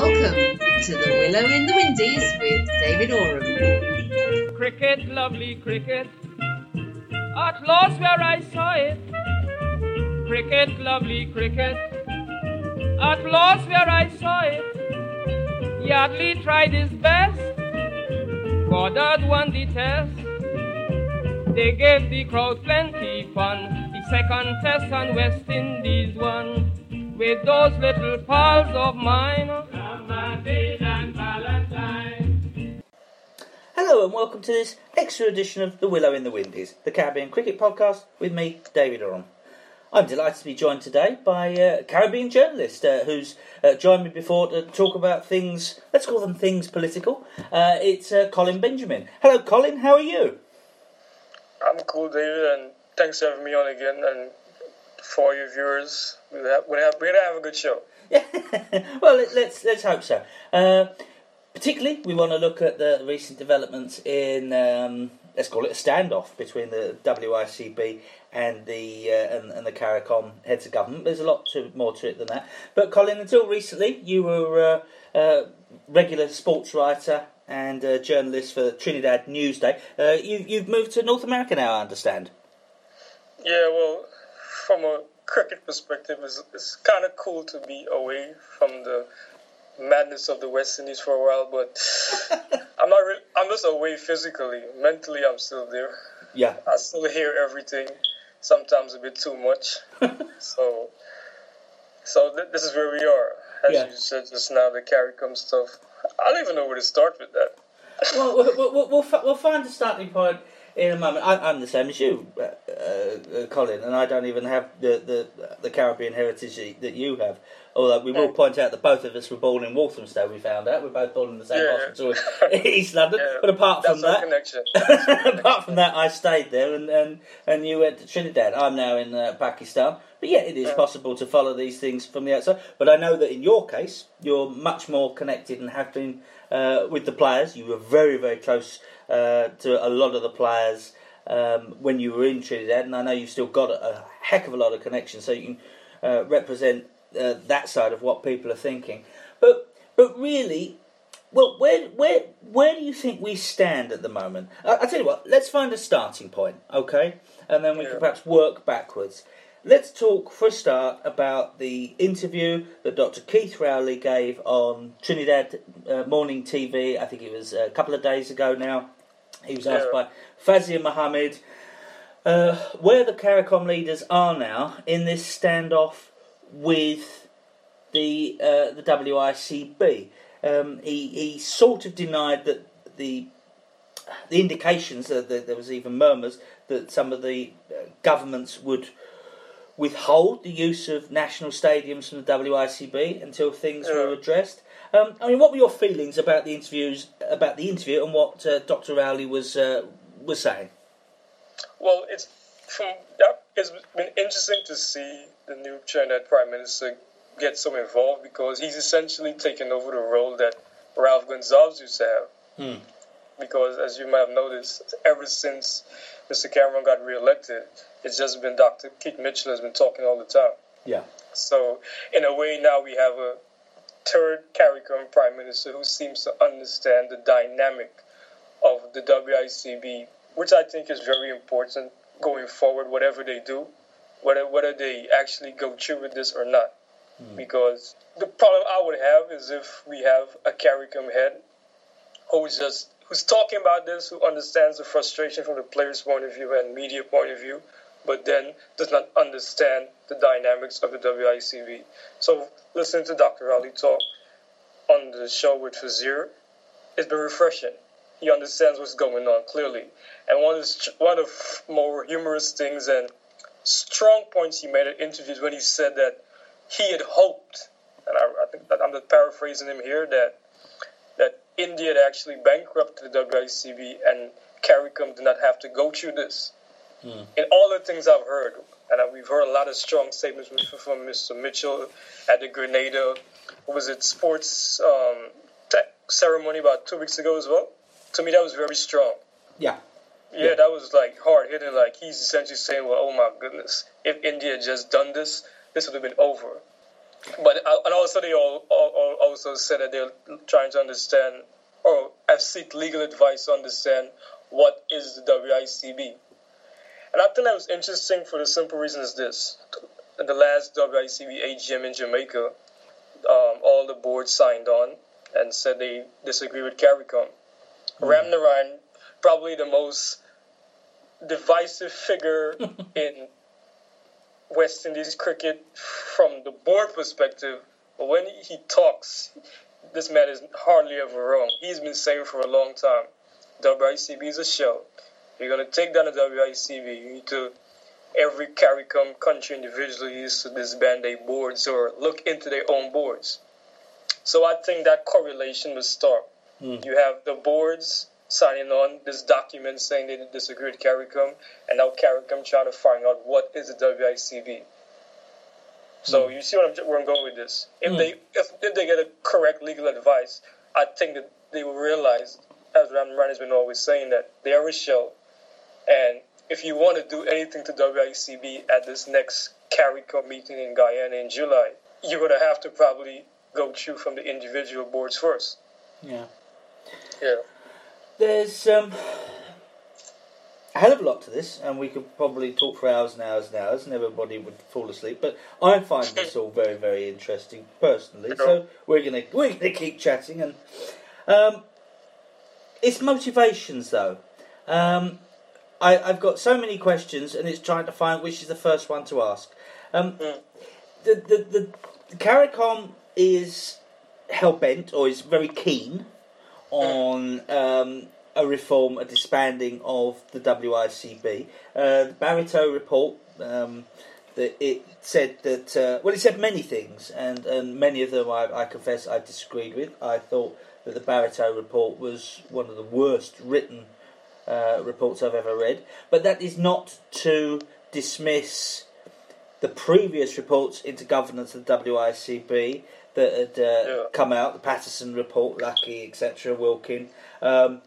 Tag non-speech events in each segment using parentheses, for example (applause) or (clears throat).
Welcome to the Willow in the Windies with David Oram. Cricket, lovely cricket, at last where I saw it. Cricket, lovely cricket, at last where I saw it. Yardley tried his best, Goddard won the test. They gave the crowd plenty fun. The second test on West Indies won with those little pals of mine. Hello and welcome to this extra edition of The Willow in the Windies, the Caribbean cricket podcast with me, David Oram. I'm delighted to be joined today by a Caribbean journalist uh, who's uh, joined me before to talk about things, let's call them things political. Uh, it's uh, Colin Benjamin. Hello, Colin, how are you? I'm cool, David, and thanks for having me on again. And for all your viewers, we're gonna have, we're gonna have a good show. Yeah. (laughs) well, let, let's let's hope so. Particularly, we want to look at the recent developments in um, let's call it a standoff between the WICB and the uh, and, and, the CARICOM heads of government. There's a lot to, more to it than that. But Colin, until recently, you were a uh, uh, regular sports writer and journalist for Trinidad Newsday. Uh, you, you've moved to North America now, I understand. Yeah, well, from a cricket perspective, it's, it's kind of cool to be away from the madness of the West Indies for a while, but (laughs) I'm not. Really, I'm just away physically. Mentally, I'm still there. Yeah. I still hear everything. Sometimes a bit too much. (laughs) so, so th- this is where we are. As yeah. you said just now, the CARICOM stuff. I don't even know where to start with that. well, we'll, we'll, we'll, we'll find a starting point in a moment. I, am the same as you, uh, uh, Colin, and I don't even have the, the, the Caribbean heritage that you have. Although we will point out that both of us were born in Walthamstow, we found out. We're both born in the same yeah. hospital in (laughs) East London. Yeah. But apart from That's that, (laughs) apart from that, I stayed there and, and, and you went to Trinidad. I'm now in uh, Pakistan. But yeah, it is yeah. possible to follow these things from the outside. But I know that in your case, you're much more connected and have been uh, with the players. You were very, very close uh, to a lot of the players um, when you were in Trinidad, and I know you've still got a, a heck of a lot of connections, so you can uh, represent uh, that side of what people are thinking. But but really, well, where where where do you think we stand at the moment? I, will tell you what. Let's find a starting point, okay, and then we yeah. can perhaps work backwards. Let's talk for a start about the interview that Dr. Keith Rowley gave on Trinidad uh, Morning TV. I think it was a couple of days ago now. He was asked yeah. by Fazeer Mohammed uh, where the CARICOM leaders are now in this standoff with the uh, the WICB. Um, he he sort of denied that the the indications that there was even murmurs that some of the uh, governments would withhold the use of national stadiums from the WICB until things were addressed. Um, I mean, what were your feelings about the interviews about the interview and what uh, Dr. Rowley was uh, was saying? Well, it's from that, it's been interesting to see the new Trinidad Prime Minister get so involved because he's essentially taken over the role that Ralph Gonsalves used to have. Hmm. Because, as you might have noticed, ever since Mr. Cameron got re-elected, it's just been Dr. Keith Mitchell has been talking all the time. Yeah. So, in a way, now we have a third CARICOM Prime Minister who seems to understand the dynamic of the WICB, which I think is very important going forward, whatever they do whether whether they actually go through with this or not. Mm. Because the problem I would have is if we have a CARICOM head who's just who's talking about this, who understands the frustration from the player's point of view and media point of view, but then does not understand the dynamics of the WICB. So listening to Dr. Rowley talk on the show with Fazeer, it's been refreshing. He understands what's going on clearly. And one of the, one of more humorous things and strong points he made in interviews when he said that he had hoped, and I, I think that I'm paraphrasing him here, that that India had actually bankrupted the WICB and CARICOM did not have to go through this. Mm. In all the things I've heard, and we've heard a lot of strong statements from Mr. Mitchell at the Grenada, what was it, sports um, ceremony about two weeks ago as well. To me, that was very strong. Yeah. Yeah, that was like hard hitting. Like he's essentially saying, "Well, oh my goodness, if India had just done this, this would have been over." But uh, and also they all, all, all also said that they're trying to understand or have seek legal advice to understand what is the WICB. And I think that was interesting for the simple reason is this: in the last WICB AGM in Jamaica, um, all the boards signed on and said they disagree with CARICOM. Mm. Ramnarine, probably the most divisive figure (laughs) in West Indies cricket from the board perspective, but when he talks, this man is hardly ever wrong. He's been saying for a long time, WICB is a shell. If you're going to take down the WICB, you need to, every CARICOM country individually needs to disband their boards or look into their own boards. So I think that correlation will start. You have the boards signing on this document saying they disagree with CARICOM, and now CARICOM trying to find out what is the WICB. So mm. you see what I'm, where I'm going with this. If mm. they if, if they get a correct legal advice, I think that they will realize, as Ramnarine has been always saying, that they are a shell, and if you want to do anything to WICB at this next CARICOM meeting in Guyana in July, you're going to have to probably go through from the individual boards first. Yeah. Yeah. There's um, a hell of a lot to this, and we could probably talk for hours and hours and hours, and everybody would fall asleep. But I find this (laughs) all very, very interesting personally. So we're gonna (laughs) we're gonna keep chatting, and um, it's motivations though. Um, I, I've got so many questions, and it's trying to find which is the first one to ask. Um, the, the the the CARICOM is hell bent, or is very keen on um, a reform, a disbanding of the WICB. Uh, the Barriteau report, um, that it said that uh, well, it said many things, and, and many of them I, I confess I disagreed with. I thought that the Barriteau report was one of the worst written uh, reports I've ever read, but that is not to dismiss the previous reports into governance of the WICB that had uh, Yeah. come out, the Patterson report, Lucky, etc., Wilkin. Um,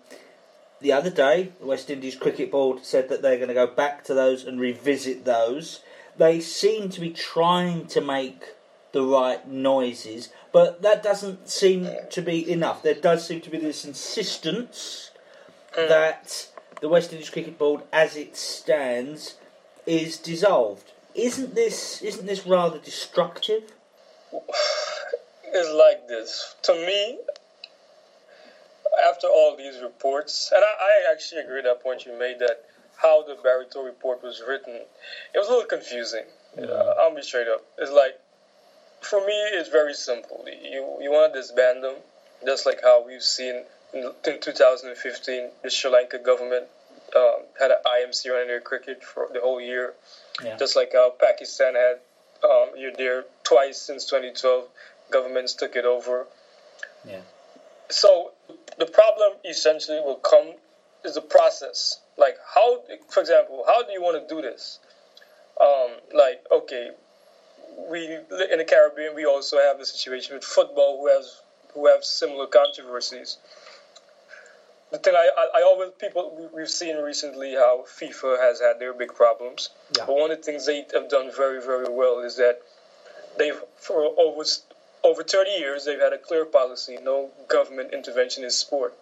the other day, the West Indies Cricket Board said that they're going to go back to those and revisit those. They seem to be trying to make the right noises, but that doesn't seem to be enough. There does seem to be this insistence that the West Indies Cricket Board, as it stands, is dissolved. Isn't this isn't this rather destructive? Is like this. To me, after all these reports, and I, I actually agree with that point you made that how the Barriteau report was written, it was a little confusing. Uh, I'll be straight up. It's like, for me, it's very simple. You you want to disband them, just like how we've seen in, in 2015, the Sri Lanka government um, had an IMC running their cricket for the whole year, Yeah. just like how Pakistan had um, you're there twice since 2012. Governments took it over. Yeah. So the problem essentially will come is the process. Like how, for example, how do you want to do this? Um, like okay, we in the Caribbean we also have a situation with football who has who have similar controversies. The thing I, I, I always people we've seen recently how FIFA has had their big problems. Yeah. But one of the things they have done very very well is that they've for over over 30 years they've had a clear policy no government intervention in sport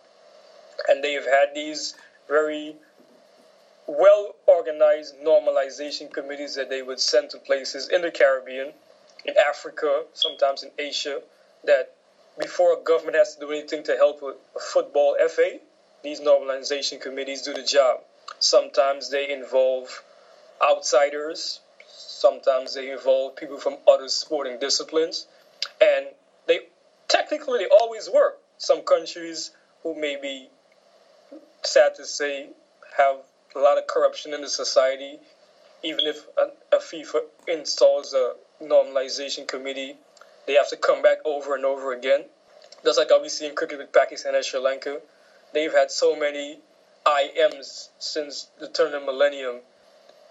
and they have had these very well organized normalization committees that they would send to places in the Caribbean, in Africa, sometimes in Asia, that before a government has to do anything to help with a football FA, these normalization committees do the job. Sometimes they involve outsiders, sometimes they involve people from other sporting disciplines, and they technically they always work. Some countries who may be sad to say have a lot of corruption in the society. Even if a, a FIFA installs a normalization committee, they have to come back over and over again. Just like see in cricket with Pakistan and Sri Lanka, they've had so many IMs since the turn of the millennium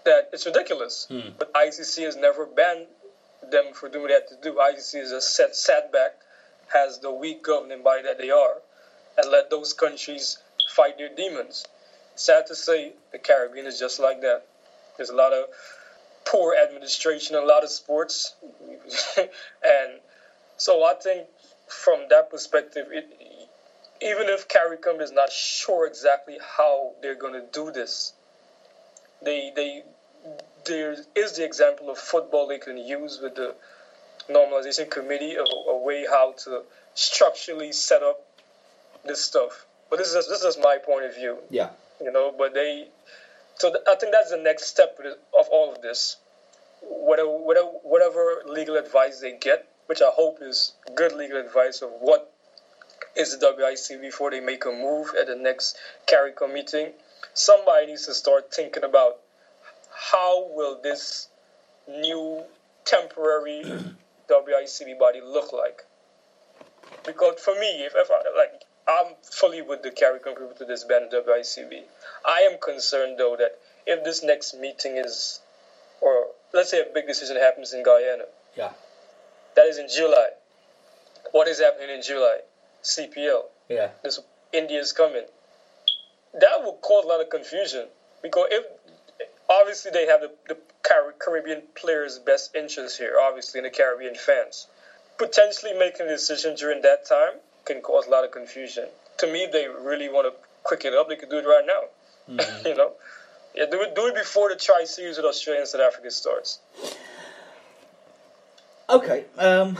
that it's ridiculous. Hmm. But ICC has never banned them for doing what they have to do. ICC is a set setback, has the weak governing body that they are, and let those countries fight their demons. Sad to say, the Caribbean is just like that. There's a lot of poor administration in a lot of sports, (laughs) and so I think from that perspective, it, even if CARICOM is not sure exactly how they're going to do this, they they there is the example of football they can use with the normalization committee of a, a way how to structurally set up this stuff. But this is this is my point of view. Yeah. You know, but they. So th- I think that's the next step of all of this. Whatever, whatever, whatever legal advice they get, which I hope is good legal advice of what is the WIC before they make a move at the next CARICOM meeting. Somebody needs to start thinking about how will this new temporary (clears throat) WICB body look like? Because for me, if, if I, like I'm fully with the CARICOM group to disband WICB. I am concerned though that if this next meeting is, or let's say a big decision happens in Guyana, Yeah. that is in July. What is happening in July? CPL. Yeah. This India is coming. That will cause a lot of confusion because if obviously they have the, the Caribbean players' best interest here, obviously, and the Caribbean fans. Potentially making a decision during that time can cause a lot of confusion. To me, they really want to quick it up, they could do it right now. (laughs) you know, yeah, do it do it before the tri series with Australia and South Africa starts. Okay. Um,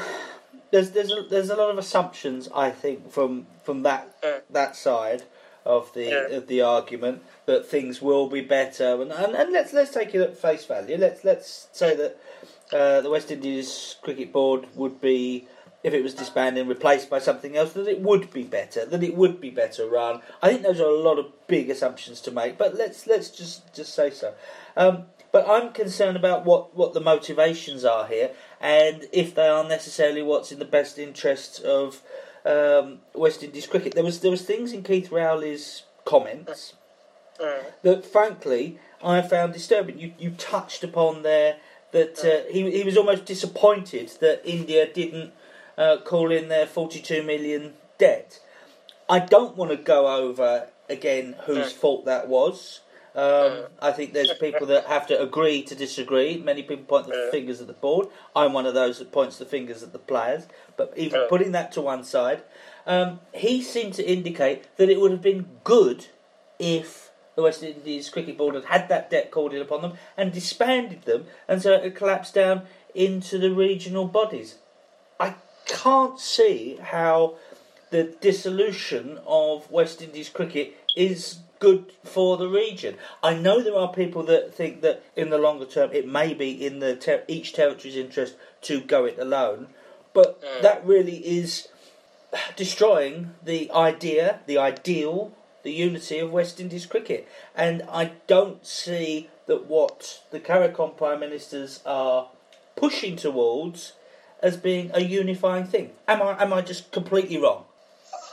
there's there's a, there's a lot of assumptions I think from from that Mm. that side of the of the argument that things will be better and, and, and let's let's take it at face value. Let's let's say that uh, the West Indies Cricket Board would be if it was disbanded and replaced by something else that it would be better that it would be better run. I think those are a lot of big assumptions to make, but let's let's just just say so. Um, but I'm concerned about what, what the motivations are here and if they are necessarily what's in the best interests of um, West Indies cricket. There was there was things in Keith Rowley's comments Mm. that, frankly, I found disturbing. You you touched upon there that uh, he he was almost disappointed that India didn't uh, call in their 42 million debt. I don't want to go over again whose Mm. fault that was. Um, I think there's people that have to agree to disagree. Many people point the Yeah. fingers at the board. I'm one of those that points the fingers at the players. But even Yeah. putting that to one side, um, he seemed to indicate that it would have been good if the West Indies Cricket Board had had that debt called in upon them and disbanded them, and so it had collapsed down into the regional bodies. I can't see how the dissolution of West Indies cricket is good for the region. I know there are people that think that in the longer term it may be in the ter- each territory's interest to go it alone, but Mm. that really is destroying the idea, the ideal, the unity of West Indies cricket. And I don't see that what the CARICOM Prime Ministers are pushing towards as being a unifying thing. Am I am I just completely wrong?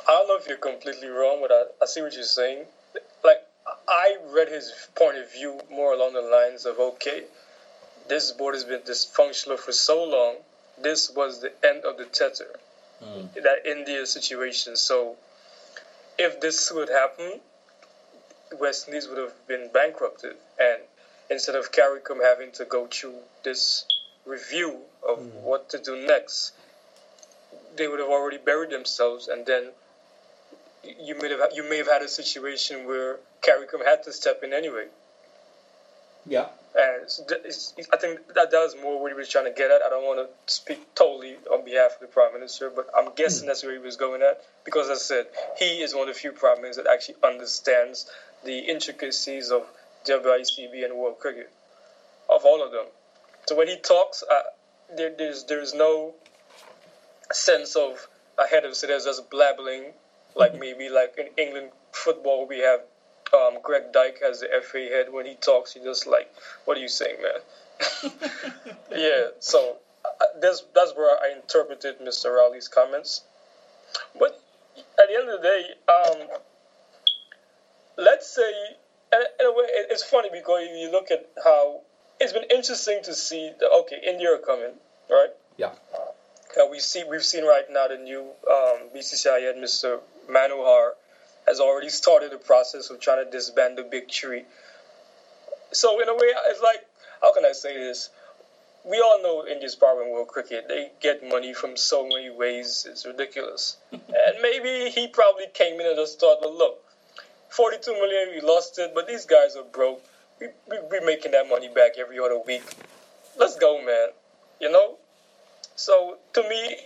I don't know if you're completely wrong, but I, I see what you're saying. I read his point of view more along the lines of okay, this board has been dysfunctional for so long, this was the end of the tether, hmm. that India situation. So, if this would happen, West Indies would have been bankrupted. And instead of CARICOM having to go through this review of hmm. what to do next, they would have already buried themselves, and then you may have you may have had a situation where CARICOM had to step in anyway. Yeah. And I think that that was more what he was trying to get at. I don't want to speak totally on behalf of the prime minister, but I'm guessing that's where he was going at because, as I said, he is one of the few prime ministers that actually understands the intricacies of WICB and world cricket, of all of them. So when he talks, uh, there, there's there's no sense of ahead of so there's just blabbling like maybe like in England football we have um, Greg Dyke as the FA head when he talks he just like what are you saying man (laughs) yeah so uh, that's that's where I interpreted Mr. Rowley's comments but at the end of the day um, let's say and in a way it's funny because you look at how it's been interesting to see the, okay India are coming right Yeah. uh, we see we've seen right now the new um, BCCI head, Mr. Manohar, has already started the process of trying to disband the big tree. So in a way, it's like how can I say this? We all know India's power in world cricket. They get money from so many ways. It's ridiculous. (laughs) and maybe he probably came in and just thought, well, look, 42 million, we lost it, but these guys are broke. We, we, we're making that money back every other week. Let's go, man. You know? So, to me,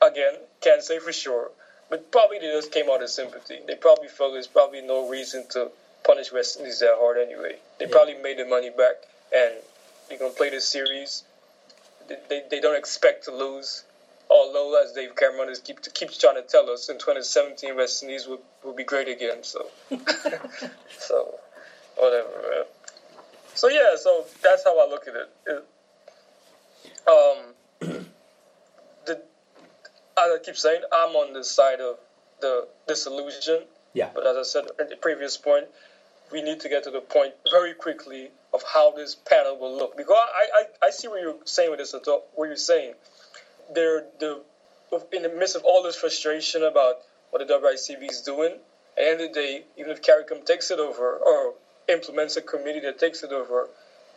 again, can't say for sure, but probably they just came out of sympathy. They probably felt there's probably no reason to punish West Indies that hard anyway. They Yeah. probably made the money back, and they're going to play this series. They, they, they don't expect to lose. Although, as Dave Cameron is keep, keeps trying to tell us, in 2017 West Indies will, will be great again. So, (laughs) so whatever. Man. So yeah, so that's how I look at it. It- um, I keep saying, I'm on the side of the disillusion. Yeah. But as I said at the previous point, we need to get to the point very quickly of how this panel will look. Because I, I, I see what you're saying with this, what you're saying. They're the in the midst of all this frustration about what the WICB is doing. At the end of the day, even if CARICOM takes it over or implements a committee that takes it over,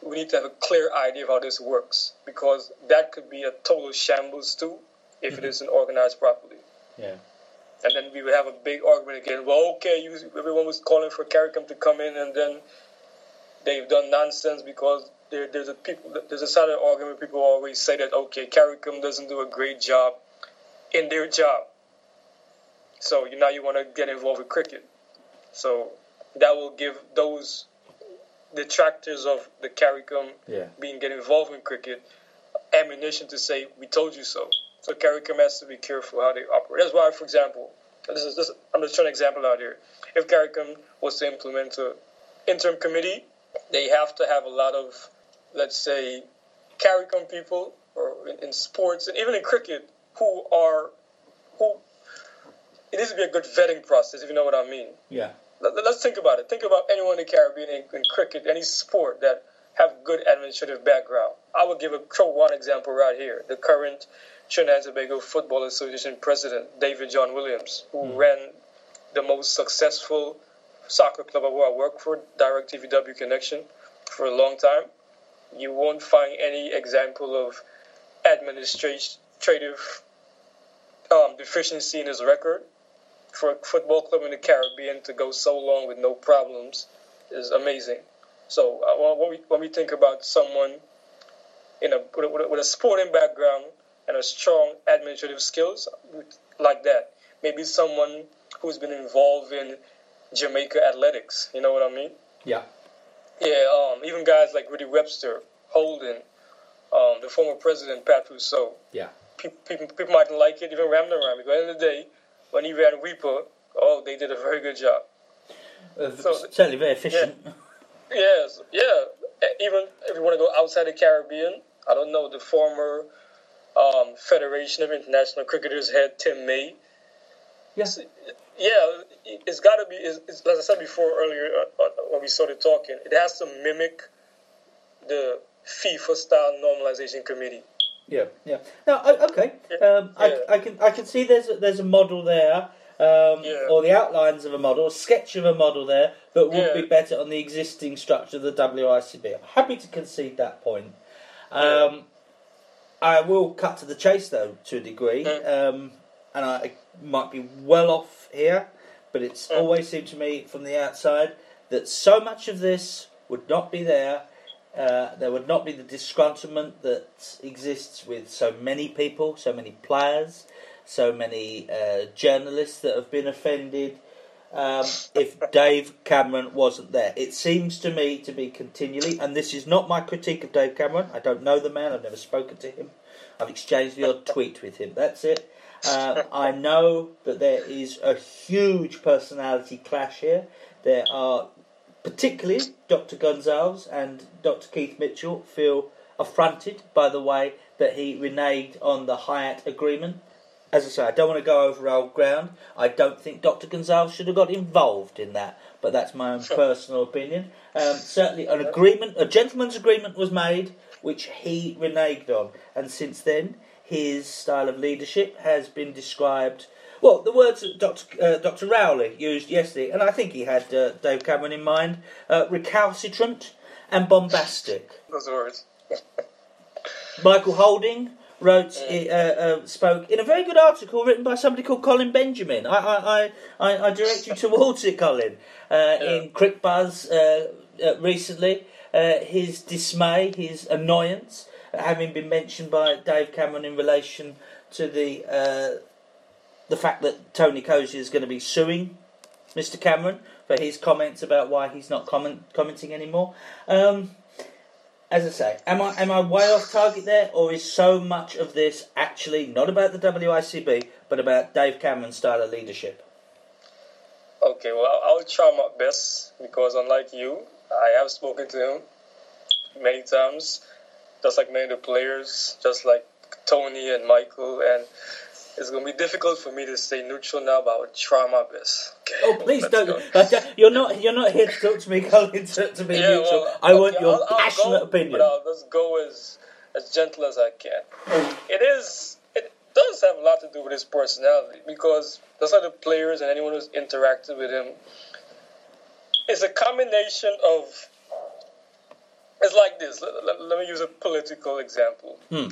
we need to have a clear idea of how this works because that could be a total shambles too if it isn't organized properly. Yeah. And then we would have a big argument again. Well, okay, you, everyone was calling for CARICOM to come in, and then they've done nonsense because there, there's a people. There's a side of the argument. People always say that okay, CARICOM doesn't do a great job in their job. So you now you want to get involved with cricket. So that will give those detractors of the CARICOM um, Yeah. being get involved in cricket ammunition to say we told you so. So CARICOM has to be careful how they operate. That's why, for example, this is this, I'm just throwing an example out here. If CARICOM was to implement an interim committee, they have to have a lot of, let's say, CARICOM people or in, in sports and even in cricket who are who. It needs to be a good vetting process, if you know what I mean. Yeah. Let, us think about it. Think about anyone in the Caribbean in, in cricket, any sport that have good administrative background. I would give a throw one example right here. The current Trinidad and Tobago Football Association president, David John Williams, who ran the most successful soccer club where I work for, DirecTV W Connection, for a long time. You won't find any example of administrative um, deficiency in his record for a football club in the Caribbean to go so long with no problems is amazing. So uh, when we when we think about someone in a with, a with a sporting background and a strong administrative skills like that, maybe someone who's been involved in Jamaica athletics. You know what I mean? Yeah. Yeah. Um, even guys like Rudy Webster, Holding, um, the former president Pat Rousseau. Yeah. People, people, people might not like it, even Ramnarine. Because at the end of the day, when he ran Reaper, oh, they did a very good job. Uh, So- certainly very efficient. Yes, yeah. Even if you want to go outside the Caribbean, I don't know, the former um, Federation of International Cricketers head, Tim May. Yes. Yeah, it's got to be, it's, it's, as I said before earlier uh, uh, when we started talking, it has to mimic the FIFA style normalization committee. Yeah, yeah. No, okay. Um, I, Yeah. I can I can see there's a, there's a model there, um, Yeah. or the outlines of a model, a sketch of a model there that would Yeah. be better on the existing structure of the WICB. I'm happy to concede that point. Um, I will cut to the chase though to a degree, Mm. um, and I might be well off here, but it's Mm. always seemed to me from the outside that so much of this would not be there. Uh, there would not be the disgruntlement that exists with so many people, so many players, so many uh, journalists that have been offended. Um, if Dave Cameron wasn't there, it seems to me to be continually, and this is not my critique of Dave Cameron. I don't know the man. I've never spoken to him. I've exchanged the odd tweet with him. That's it. Uh, I know that there is a huge personality clash here. There are particularly Dr. Gonsalves and Dr. Keith Mitchell feel affronted by the way that he reneged on the Hyatt agreement. As I say, I don't want to go over old ground. I don't think Dr. Gonsalves should have got involved in that, but that's my own personal opinion. Um, certainly, an agreement, a gentleman's agreement was made, which he reneged on, and since then, his style of leadership has been described. Well, the words that Dr. Uh, Dr. Rowley used yesterday, and I think he had uh, Dave Cameron in mind, uh, recalcitrant and bombastic. Those words. (laughs) Michael Holding wrote, uh, uh, spoke in a very good article written by somebody called Colin Benjamin. I, I, I, I, I direct you towards it, Colin. Uh, In Cricbuzz uh, uh, recently, uh, his dismay, his annoyance, at having been mentioned by Dave Cameron in relation to the uh, the fact that Tony Cozier is going to be suing Mr. Cameron for his comments about why he's not comment, commenting anymore. Um, as I say, am I am I way off target there, or is so much of this actually not about the WICB, but about Dave Cameron's style of leadership? Okay, well, I'll- try my best because, unlike you, I have spoken to him many times, just like many of the players, just like Tony and Michael, and it's going to be difficult for me to stay neutral now, but I'll try my best. Okay, Oh, please don't! go. (laughs) You're not you're not here to talk to me, (laughs) Colin, to, to be Yeah, neutral. well, I want your I'll- I'll passionate go, opinion. But I'll just go as as gentle as I can. It is. It does have a lot to do with his personality because those are the players and anyone who's interacted with him. It's a combination of. It's like this. Let, let- let me use a political example. Hmm.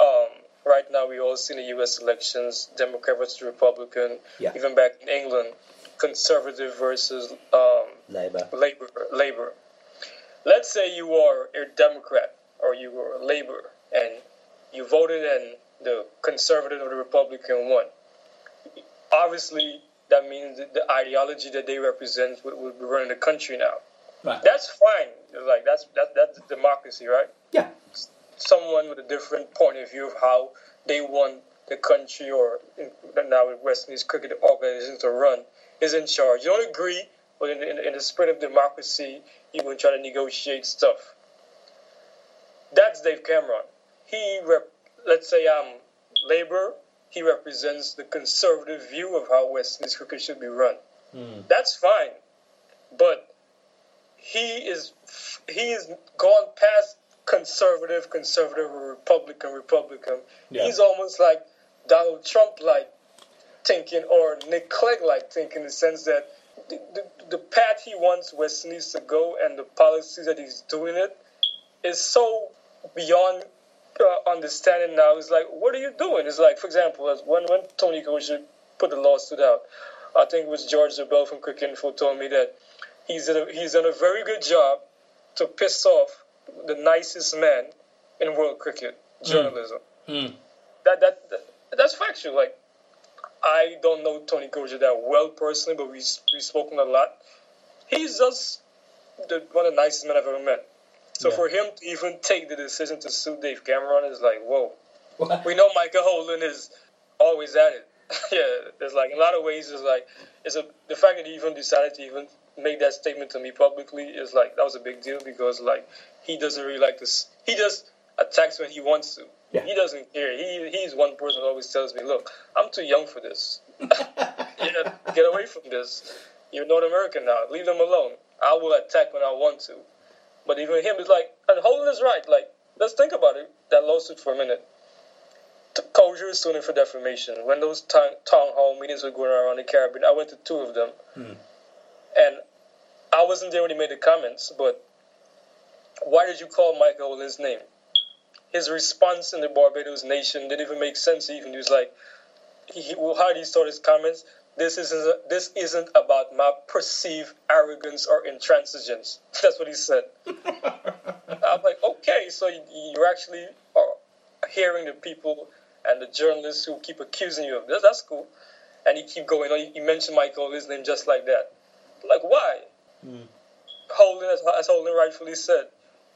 Um, right now, we all see in the U.S. elections, Democrat versus Republican. Yeah. Even back in England, conservative versus um, Labour. labor labor let's say you are a democrat or you were a labor and you voted and the conservative or the republican won obviously that means that the ideology that they represent would, would be running the country now Right. that's fine like that's that, that's democracy right Yeah. Someone with a different point of view of how they want the country or now with West Indies cricket organization to run is in charge. You don't agree, but in, in, in the spirit of democracy, you will try to negotiate stuff. That's Dave Cameron. He, rep, let's say I'm Labour, he represents the conservative view of how West Indies cricket should be run. Hmm. That's fine, but he is he is gone past conservative, conservative, or Republican, Republican. Yeah. He's almost like Donald Trump like thinking, or Nick Clegg like thinking, in the sense that the, the, the path he wants West Indies to go and the policies that he's doing it is so beyond uh, understanding now. It's like, what are you doing? It's like, for example, when when Tony Cozier put the lawsuit out, I think it was George Dobell from Cricinfo told me that he's a, he's done a very good job to piss off the nicest man in world cricket journalism. Hmm. That, that that that's factual. Like I don't know Tony Cozier that well personally, but we we've spoken a lot. He's just the, one of the nicest men I've ever met. So Yeah. for him to even take the decision to sue Dave Cameron is like, whoa. We know Michael Holding is always at it. (laughs) yeah, there's like in a lot of ways. It's like it's a the fact that he even decided to even make that statement to me publicly is like that was a big deal because like he doesn't really like this. He just attacks when he wants to. Yeah. He doesn't care. He he's one person who always tells me, look, I'm too young for this. (laughs) yeah, get away from this. You're North American now. Leave them alone. I will attack when I want to. But even him is like, and Holding is right. Like, let's think about it. That lawsuit for a minute. T- Cozier is suing for defamation. When those town, town hall meetings were going around the Caribbean, I went to two of them, hmm. And I wasn't there when he made the comments. But why did you call Michael Holding's name? His response in the Barbados Nation didn't even make sense. Even he was like, he, well, how did he start his comments? This isn't this isn't about my perceived arrogance or intransigence. (laughs) That's what he said. (laughs) I'm like, okay, so you, you actually are hearing the people and the journalists who keep accusing you of this. That's cool. And you keep going on. You, you mentioned Michael, his name just like that. Like, why? Hmm. Holding, as, as Holding rightfully said,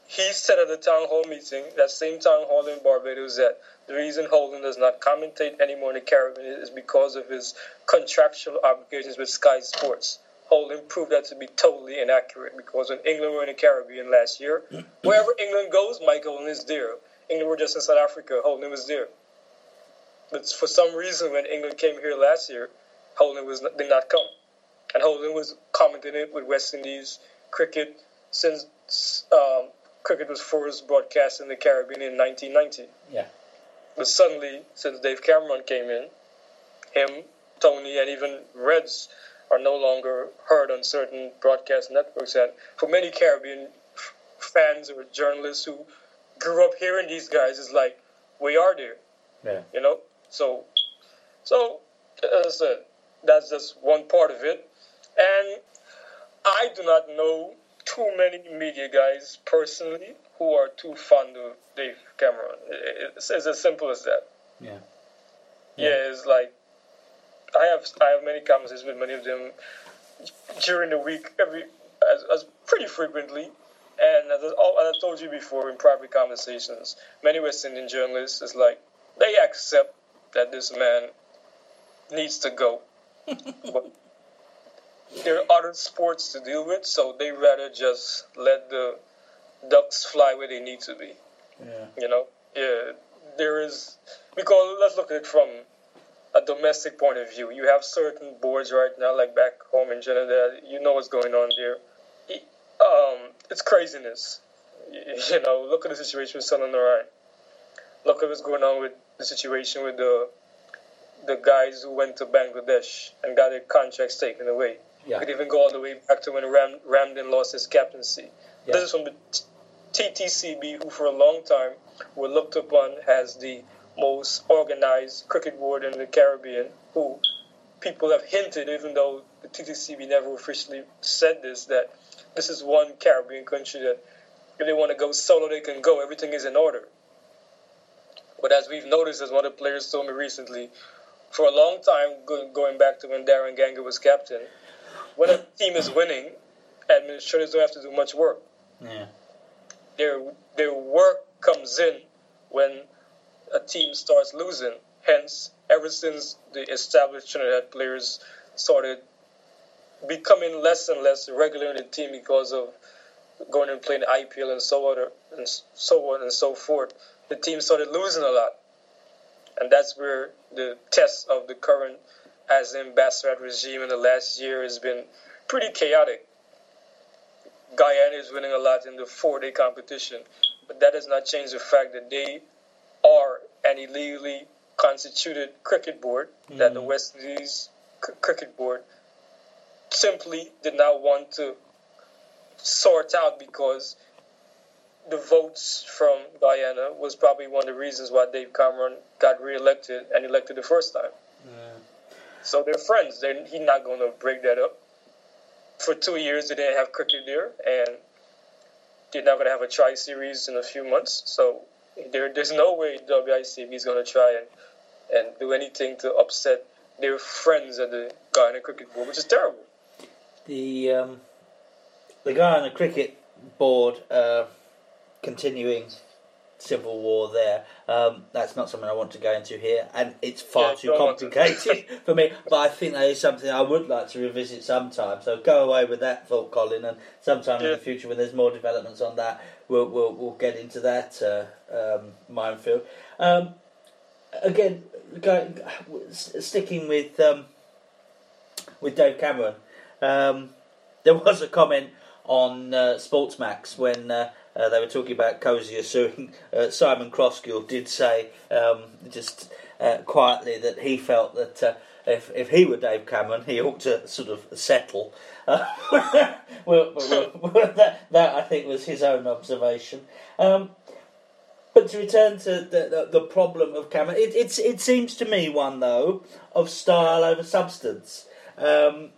he said at the town hall meeting, that same town hall in Barbados, that the reason Holding does not commentate anymore in the Caribbean is because of his contractual obligations with Sky Sports. Holding proved that to be totally inaccurate because when England were in the Caribbean last year, (clears throat) wherever England goes, Mike Holding is there. England were just in South Africa, Holding was there. But for some reason, when England came here last year, Holding was not, did not come. And Holding was commenting it with West Indies cricket since um, cricket was first broadcast in the Caribbean in 1990. Yeah. But suddenly, since Dave Cameron came in, him, Tony, and even Reds are no longer heard on certain broadcast networks. And for many Caribbean f- fans or journalists who grew up hearing these guys is like, we are there, Yeah. you know. So, so as I said, that's just one part of it, and I do not know too many media guys personally who are too fond of Dave Cameron. It's, it's as simple as that. Yeah. Yeah, it's like I have I have many conversations with many of them during the week, every as, as pretty frequently. And as I, as I told you before in private conversations, many West Indian journalists is like they accept that this man needs to go, (laughs) but there are other sports to deal with, so they rather just let the ducks fly where they need to be. Yeah. You know, yeah, there is because let's look at it from a domestic point of view. You have certain boards right now, like back home in Trinidad. You know what's going on there. It- Um, it's craziness. (laughs) You know, look at the situation with Sunil Narine. Look at what's going on with the situation with the the guys who went to Bangladesh and got their contracts taken away. Yeah. could even go all the way back to when Ram, Ramdin lost his captaincy. Yeah. This is from the T- TTCB, who for a long time were looked upon as the most organized cricket board in the Caribbean, who people have hinted, even though the TTCB never officially said this, that this is one Caribbean country that if they want to go solo, they can go. Everything is in order. But as we've noticed, as one of the players told me recently, for a long time, going back to when Daren Ganga was captain, when a team is winning, administrators don't have to do much work. Yeah. Their their work comes in when a team starts losing. Hence, ever since the established Trinidad players started becoming less and less regular in the team because of going and playing the IPL and so on and so on and so forth, the team started losing a lot, and that's where the test of the current Azim Bassarath regime in the last year has been pretty chaotic. Guyana is winning a lot in the four-day competition, but that does not change the fact that they are an illegally constituted cricket board that the mm-hmm. West Indies C- Cricket Board simply did not want to sort out because the votes from Guyana was probably one of the reasons why Dave Cameron got re-elected and elected the first time. So they're friends. They're, he's not going to break that up. For two years, they didn't have cricket there, and they're not going to have a tri series in a few months. So there, there's no way WICB is going to try and, and do anything to upset their friends at the Guyana Cricket Board, which is terrible. The um, the cricket board uh, continuing civil war there. Um, that's not something I want to go into here, and it's far Yeah, too don't to. complicated (laughs) for me. But I think that is something I would like to revisit sometime. So go away with that thought, Colin, and sometime in the future when there's more developments on that, we'll we'll, we'll get into that uh, um, minefield. Um, again, go, sticking with um, with Dave Cameron. Um, (laughs) there was a comment on uh, Sportsmax when uh, uh, they were talking about Cozier suing (laughs) uh, Simon Crosskill. Did say um, just uh, quietly that he felt that uh, if if he were Dave Cameron, he ought to sort of settle. Uh, (laughs) well, that, that I think was his own observation. Um, but to return to the, the, the problem of Cameron, it, it's, it seems to me one, though, of style over substance. Um,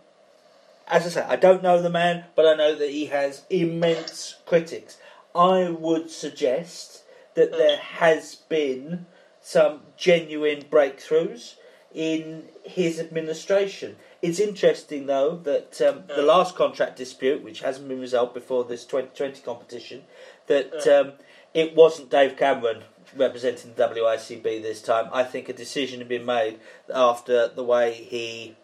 as I say, I don't know the man, but I know that he has immense critics. I would suggest that there has been some genuine breakthroughs in his administration. It's interesting, though, that um, the last contract dispute, which hasn't been resolved before this 2020 competition, that um, it wasn't Dave Cameron representing the WICB this time. I think a decision had been made after the way he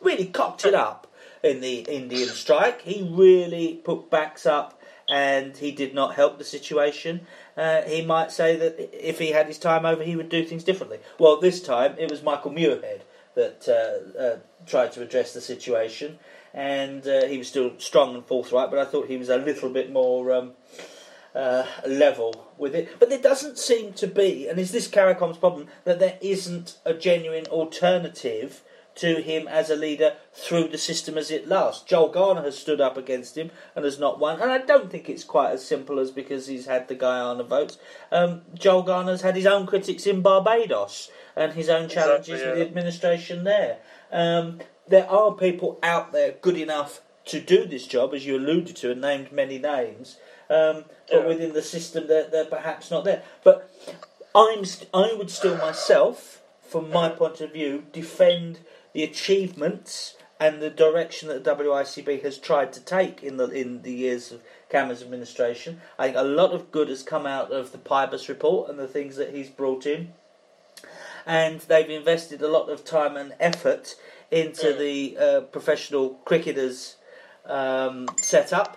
really cocked it up in the Indian strike. He really put backs up and he did not help the situation. Uh, he might say that if he had his time over, he would do things differently. Well, this time it was Michael Muirhead that uh, uh, tried to address the situation, and uh, he was still strong and forthright, but I thought he was a little bit more. Um, uh, level with it, but there doesn't seem to be, and is this CARICOM's problem that there isn't a genuine alternative to him as a leader through the system as it lasts. Joel Garner has stood up against him and has not won, and I don't think it's quite as simple as because he's had the Guyana votes. Um, Joel Garner's had his own critics in Barbados and his own challenges Exactly, with the administration there. Um, there are people out there good enough to do this job, as you alluded to and named many names, um, but Yeah. within the system they're, they're perhaps not there. But I'm st- I would still myself, from my point of view, defend the achievements and the direction that the WICB has tried to take in the in the years of Cameron's administration. I think a lot of good has come out of the Pybus report and the things that he's brought in, and they've invested a lot of time and effort into the uh, professional cricketers um, setup.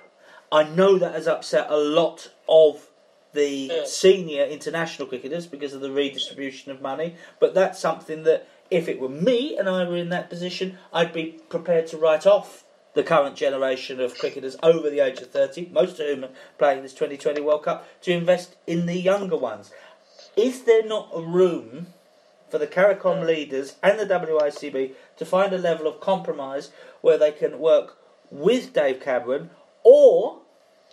I know that has upset a lot of the senior international cricketers because of the redistribution of money, but that's something that if it were me and I were in that position, I'd be prepared to write off the current generation of cricketers over the age of 30, most of whom are playing this 2020 World Cup, to invest in the younger ones. Is there not a room for the CARICOM leaders and the WICB to find a level of compromise where they can work with Dave Cameron or,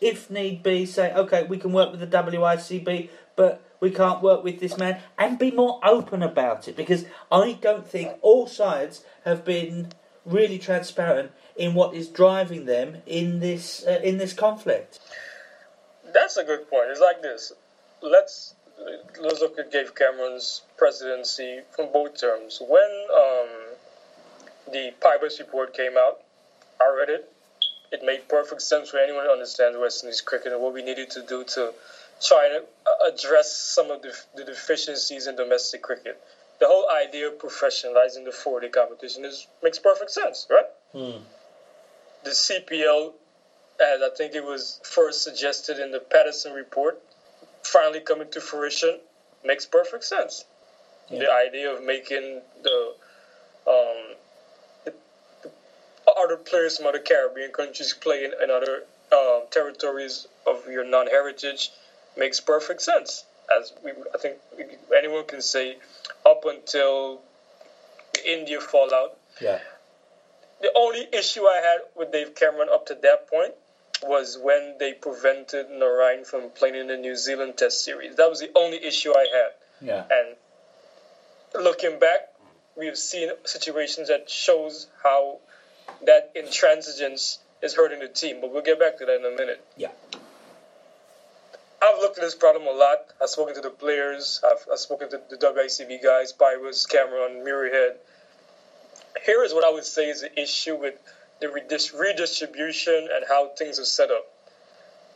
if need be, say, okay, we can work with the WICB, but we can't work with this man, and be more open about it because I don't think all sides have been really transparent in what is driving them in this uh, in this conflict. That's a good point. It's like this. Let's let's look at Dave Cameron's presidency from both terms. When um, the Pybus report came out, I read it. It made perfect sense for anyone to understand West Indies cricket and what we needed to do to try to uh, address some of the, the deficiencies in domestic cricket. The whole idea of professionalizing the 4-day competition is makes perfect sense, right? Hmm. The CPL, as I think it was first suggested in the Patterson report, finally coming to fruition, makes perfect sense. Yeah. The idea of making the, um, the, the other players from other Caribbean countries play in, in other um, territories of your non-heritage makes perfect sense. As we, I think anyone can say, up until the India fallout, Yeah. the only issue I had with Dave Cameron up to that point was when they prevented Narine from playing in the New Zealand Test series. That was the only issue I had. Yeah. And looking back, we've seen situations that shows how that intransigence is hurting the team. But we'll get back to that in a minute. Yeah. I've looked at this problem a lot. I've spoken to the players. I've, I've spoken to the WICB guys, Pybus, Cameron, Muirhead. Here is what I would say is the issue with the redistribution and how things are set up.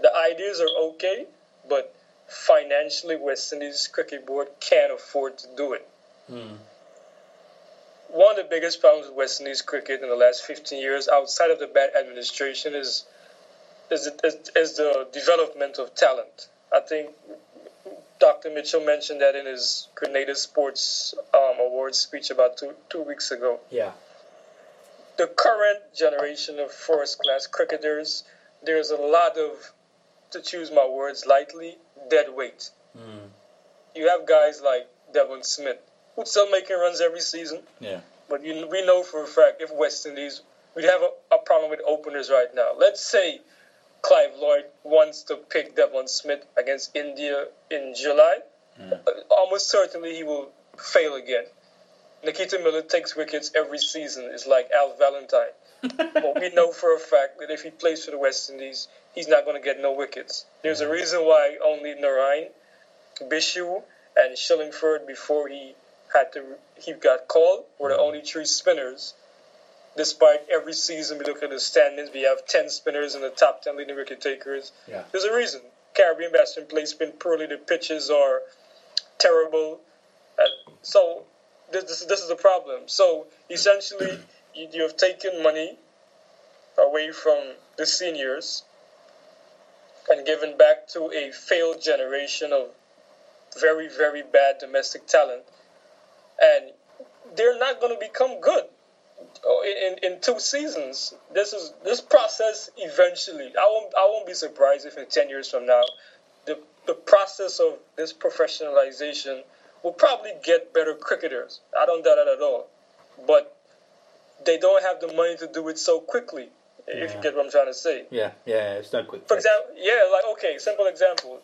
The ideas are okay, but financially, West Indies Cricket Board can't afford to do it. Hmm. One of the biggest problems with West Indies cricket in the last 15 years, outside of the bad administration, is is, is, is the development of talent. I think Dr. Mitchell mentioned that in his Grenada Sports um, Awards speech about two, two weeks ago. Yeah. The current generation of first class cricketers, there's a lot of, to choose my words lightly, dead weight. You have guys like Devon Smith, who's still making runs every season. Yeah. But you, we know for a fact if West Indies, we'd have a, a problem with openers right now. Let's say Clive Lloyd wants to pick Devon Smith against India in July. Uh, Almost certainly he will fail again. Nikita Miller takes wickets every season. It's like Al Valentine. (laughs) but we know for a fact that if he plays for the West Indies, he's not going to get no wickets. There's a reason why only Narine, Bishoo, and Shillingford before he had to he got called were the only three spinners. Despite every season we look at the standings, we have ten spinners in the top ten leading wicket takers. Yeah. There's a reason. Caribbean batsmen play spin poorly. The pitches are terrible. Uh, so this, this this is the problem. So essentially, you, you have taken money away from the seniors and given back to a failed generation of very very bad domestic talent, and they're not going to become good Oh, in, in in two seasons. This is this process eventually. I won't I won't be surprised if in ten years from now, the the process of this professionalization will probably get better cricketers. I don't doubt it at all. But they don't have the money to do it so quickly. If you get what I'm trying to say. Yeah, yeah, it's no quick. For example, yeah, like okay, simple example.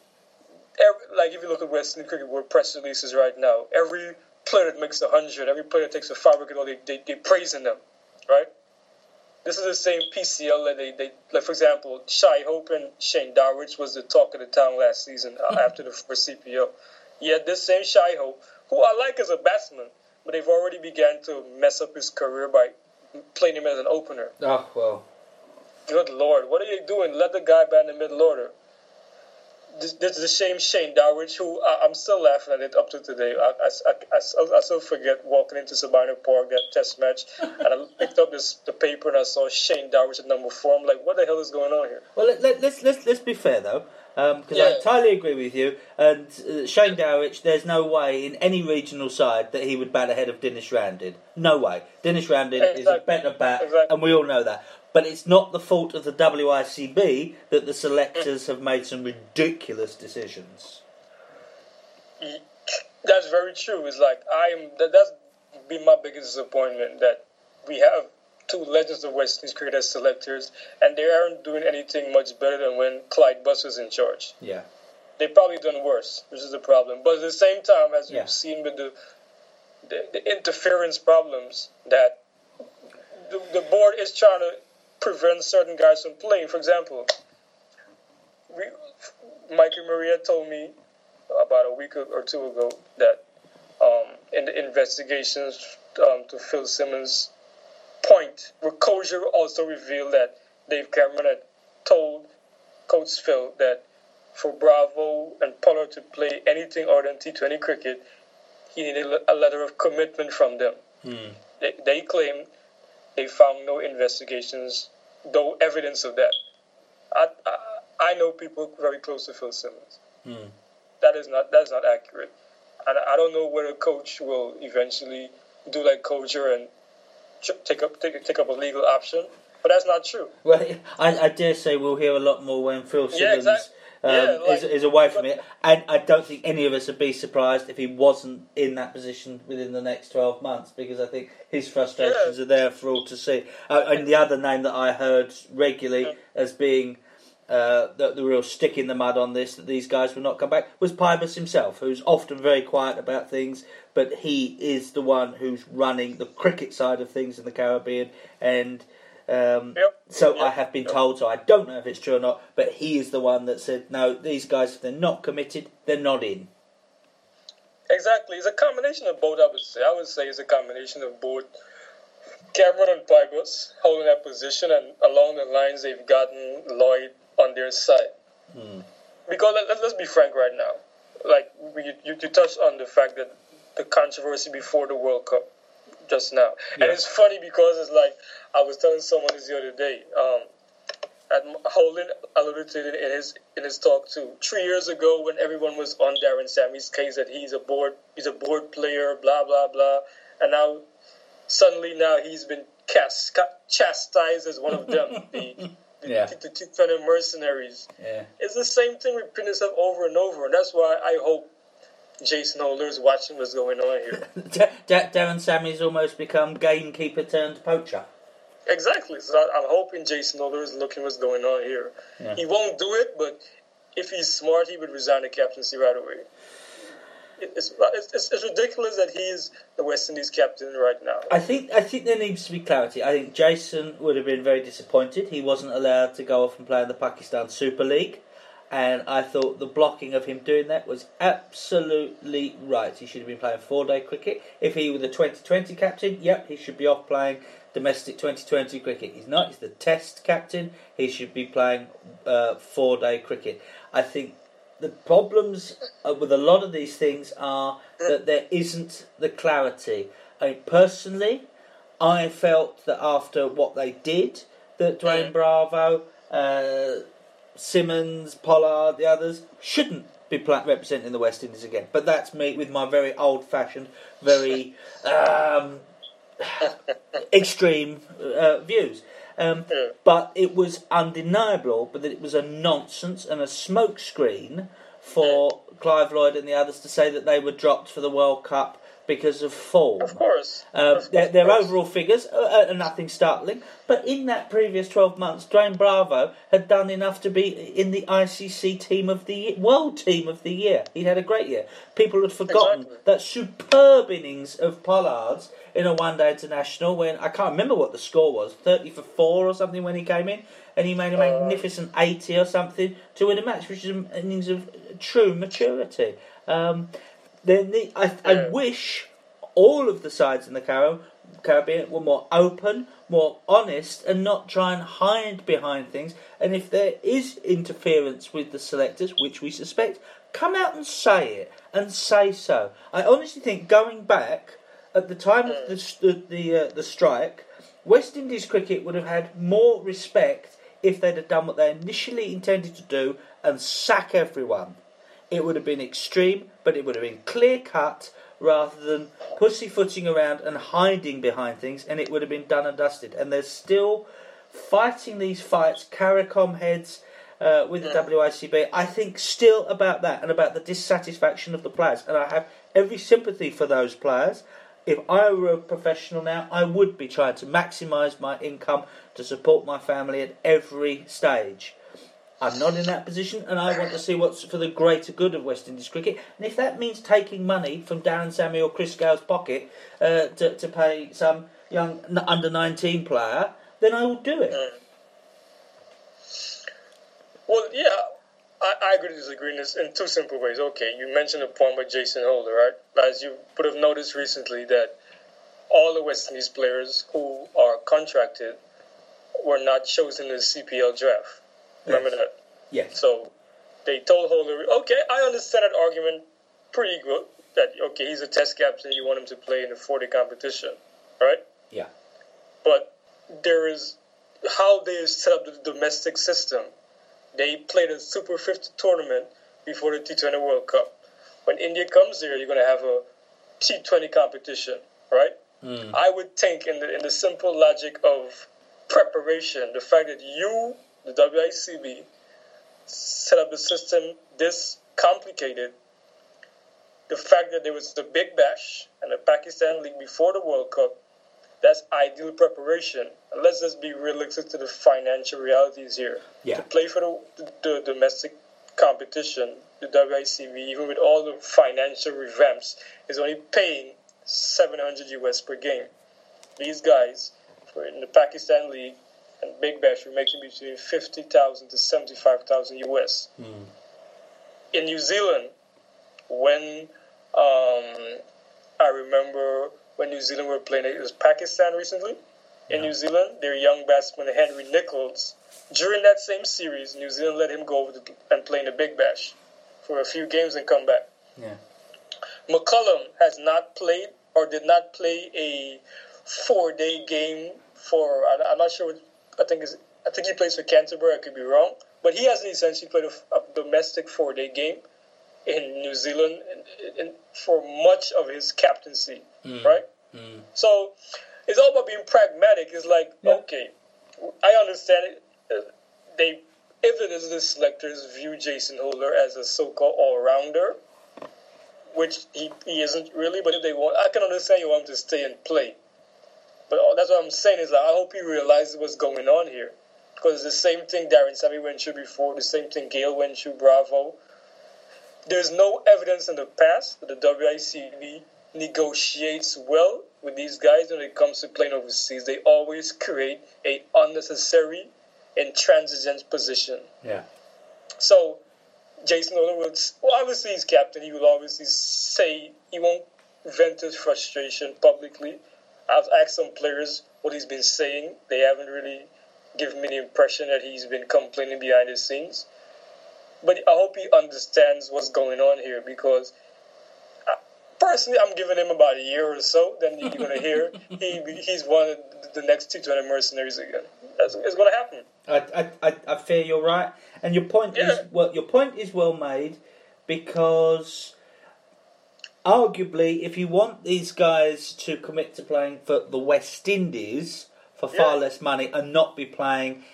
Every, like if you look at Western cricket world press releases right now, every player that makes a hundred, every player that takes a five wicket, they they they praising them, right? This is the same PCL that they, they like for example, Shai Hope and Shane Dowrich was the talk of the town last season uh, after the first CPL. Yet this same Shai Hope, who I like as a batsman, but they've already began to mess up his career by playing him as an opener. Oh well, Good lord, what are you doing? Let the guy bat in the middle order. This, is the same Shane Dowrich, who I, I'm still laughing at it up to today. I, I, I, still- I still forget walking into Sabina Park that test match, and I picked up this the paper and I saw Shane Dowrich at number four. I'm like, what the hell is going on here? well let, let, let's let's let's be fair though, because I Yeah. entirely agree with you. And uh, Shane Dowrich, there's no way in any regional side that he would bat ahead of Denesh Ramdin. No way. Denesh Ramdin is a better bat, Exactly. and we all know that. But it's not the fault of the WICB that the selectors have made some ridiculous decisions. That's very true. It's like I'm. That, that's been my biggest disappointment that we have two legends of West Indies cricket as selectors, and they aren't doing anything much better than when Clyde Butts was in charge. Yeah. They've probably done worse, which is the problem. But at the same time, as Yeah. we've seen with the, the the interference problems that the, the board is trying to prevent certain guys from playing. For example, we, Mikey Maria told me about a week or two ago that um, in the investigations um, to Phil Simmons' point, Recosia also revealed that Dave Cameron had told Coach Phil that for Bravo and Pollard to play anything other than T20 cricket, he needed a letter of commitment from them. Hmm. They, they claim they found no investigations, no evidence of that. I, I, I know people very close to Phil Simmons. Hmm. That is not that's not accurate, and I don't know whether coach will eventually do like Coacher and take up take, take up a legal option, but that's not true. Well, I, I dare say we'll hear a lot more when Phil Yeah, Simmons um, yeah, like- is, is away from it, and I don't think any of us would be surprised if he wasn't in that position within the next twelve months, because I think his frustrations Yeah. are there for all to see. Uh, and the other name that I heard regularly as being uh, the, the real stick in the mud on this that these guys will not come back was Pybus himself, who's often very quiet about things, but he is the one who's running the cricket side of things in the Caribbean, and um, Yep. so Yep. I have been Yep. told. So I don't know if it's true or not, but he is the one that said, "No, these guys, if they're not committed, they're not in." Exactly, it's a combination of both. I would say. I would say it's a combination of both. Cameron and Pybus holding that position, and along the lines they've gotten Lloyd on their side. Because let, us be frank right now. Like we, you, you touched on the fact that the controversy before the World Cup just now, and it's funny because it's like I was telling someone this the other day. Um, and Holding alluded to it in his in his talk too. Three years ago, when everyone was on Darren Sammy's case that he's a board he's a board player, blah blah blah, and now suddenly now he's been cast, chastised as one of them, (laughs) the the, Yeah. the, the T20 mercenaries. Yeah. It's the same thing repeating itself over and over, and that's why I hope Jason Holder is watching what's going on here. (laughs) Da- Da- Darren Sammy's almost become gamekeeper turned poacher. Exactly. So I- I'm hoping Jason Holder is looking what's going on here. Yeah. He won't do it, but if he's smart, he would resign the captaincy right away. It's, it's, it's ridiculous that he's the West Indies captain right now. I think I think there needs to be clarity. I think Jason would have been very disappointed. He wasn't allowed to go off and play in the Pakistan Super League, and I thought the blocking of him doing that was absolutely right. He should have been playing four day cricket. If he were the 2020 captain, yep, he should be off playing domestic 2020 cricket. He's not. He's the Test captain. He should be playing uh, four day cricket. I think the problems uh, with a lot of these things are that there isn't the clarity. I mean, personally, I felt that after what they did, that Dwayne Bravo, uh, Simmons, Pollard, the others shouldn't be representing the West Indies again. But that's me with my very old-fashioned, very um, (laughs) extreme uh, views. Um, Yeah. but it was undeniable, but that it was a nonsense and a smokescreen for Clive Lloyd and the others to say that they were dropped for the World Cup because of form. Of course. Um, Of- their, of course. overall figures are, are nothing startling, but in that previous 12 months, Dwayne Bravo had done enough to be in the ICC team of the year, world team of the year. He'd had a great year. People had forgotten Exactly. that superb innings of Pollard's in a one-day international when I can't remember what the score was, 30 for four or something when he came in, and he made a Uh. magnificent 80 or something to win a match, which is an innings of true maturity. Um, then the, I, I Yeah. wish all of the sides in the Carib- Caribbean were more open, more honest, and not try and hide behind things. And if there is interference with the selectors, which we suspect, come out and say it and say so. I honestly think going back at the time of the the the, uh, the strike, West Indies cricket would have had more respect if they'd have done what they initially intended to do and sack everyone. It would have been extreme, but it would have been clear cut rather than pussyfooting around and hiding behind things, and it would have been done and dusted. And they're still fighting these fights, CARICOM heads uh, with the WICB. I think still about that and about the dissatisfaction of the players, and I have every sympathy for those players. If I were a professional now, I would be trying to maximise my income to support my family at every stage. I'm not in that position, and I want to see what's for the greater good of West Indies cricket. And if that means taking money from Darren Sammy or Chris Gayle's pocket uh, to, to pay some young under 19 player, then I will do it. Well, yeah, I, I agree to disagree in, this, in two simple ways. Okay, you mentioned a point by Jason Holder, right? As you would have noticed recently, that all the West Indies players who are contracted were not chosen in the CPL draft. Remember that? Yes. So they told Holder, okay, I understand that argument pretty good. That okay, he's a test captain, you want him to play in the 40 competition, right? Yeah. But there is how they set up the domestic system. They played a Super 50 tournament before the T20 World Cup. When India comes there, you're going to have a T20 competition, right? Hmm. I would think, in the in the simple logic of preparation, the fact that you, the WICB, set up the system this complicated, the fact that there was the Big Bash and the Pakistan League before the World Cup, that's ideal preparation. And let's just be realistic to the financial realities here. Yeah. To play for the, the domestic competition, the WICB, even with all the financial revamps, is only paying 700 US per game. These guys, for in the Pakistan League and Big Bash, were making between 50,000 to 75,000 US. In New Zealand, when um, I remember when New Zealand were playing, it was Pakistan recently. In New Zealand, their young batsman Henry Nicholls, during that same series, New Zealand let him go over to, and play in the Big Bash for a few games and come back. Yeah. McCullum has not played or did not play a four-day game for. I'm not sure. I think is. I think he plays for Canterbury. I could be wrong, but he hasn't essentially played a, a domestic four-day game in New Zealand in, in, for much of his captaincy, right? So it's all about being pragmatic. It's like, okay, I understand it. Uh, They, if it is the selectors view Jason Holder as a so-called all-rounder, which he, he isn't really, but if they want, I can understand you want him to stay and play. But all- that's what I'm saying is like, I hope he realizes what's going on here. Because the same thing Darren Sammy went through before, the same thing Gayle went through, Bravo. There's no evidence in the past that the WICB negotiates well with these guys when it comes to playing overseas. They always create a unnecessary intransigent position. Yeah. So Jason will, well, obviously he's captain. He will obviously say he won't vent his frustration publicly. I've asked some players what he's been saying. They haven't really given me the impression that he's been complaining behind the scenes. But I hope he understands what's going on here because uh, personally, I'm giving him about a year or so. Then you're going (laughs) to hear he, he's one of the next T20 mercenaries again. That's it's going to happen. I, I, I, I fear you're right, and your point is well. Your point is well made because arguably, if you want these guys to commit to playing for the West Indies for far Yeah. less money and not be playing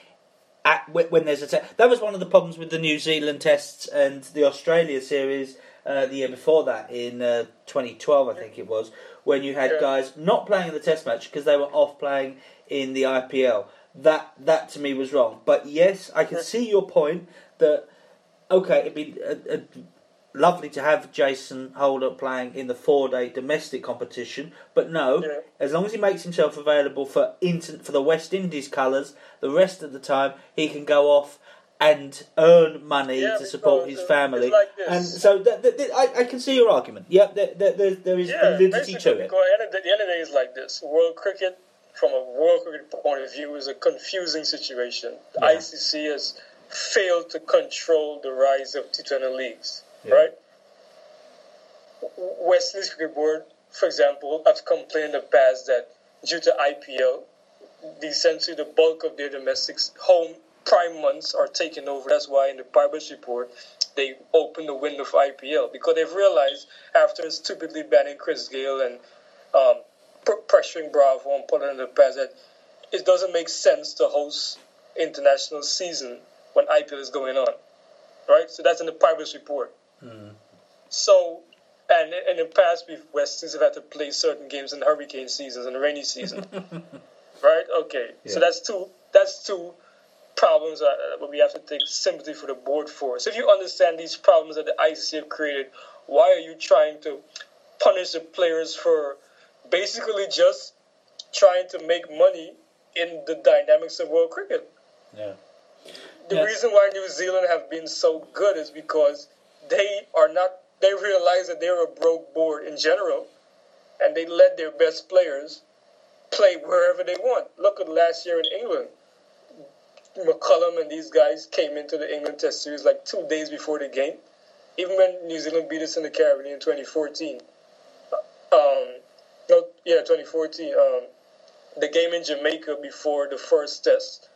at when there's a test, that was one of the problems with the New Zealand tests and the Australia series uh, the year before that in uh, 2012, I think it was, when you had Yeah. guys not playing in the Test match because they were off playing in the IPL. That that to me was wrong. But yes, I can see your point that okay, it'd be uh, uh, lovely to have Jason Holder playing in the four-day domestic competition, but no, Yeah. as long as he makes himself available for inter- for the West Indies colours, the rest of the time he can go off and earn money Yeah, to support his family. like and so th- th- th- I, I can see your argument. Yeah, there, is Yeah, validity to it. at the end, of the, the end of the day is like this. World cricket, from a world cricket point of view, is a confusing situation. The Yeah. ICC has failed to control the rise of T20 leagues, Yeah. right? Indies Cricket Board, for example, have complained in the past that due to IPL, essentially the bulk of their domestic home prime months are taken over. That's why in the Pybus report, they opened the window for IPL because they've realized after stupidly banning Chris Gayle and um, pr- pressuring Bravo and putting in the past that it doesn't make sense to host international season when IPL is going on, right? So that's in the Pybus report. So, and in the past, we've have had to play certain games in hurricane seasons and rainy season, (laughs) right? Okay, so that's two. That's two problems that that we have to take sympathy for the board for. So if you understand these problems that the ICC have created, why are you trying to punish the players for basically just trying to make money in the dynamics of world cricket? Yeah. The Yeah. reason why New Zealand have been so good is because they are not. They realized that they were a broke board in general, and they let their best players play wherever they want. Look at last year in England. McCullum and these guys came into the England Test series like two days before the game, even when New Zealand beat us in the Caribbean in 2014. Um, no, yeah, 2014. Um, the game in Jamaica before the first test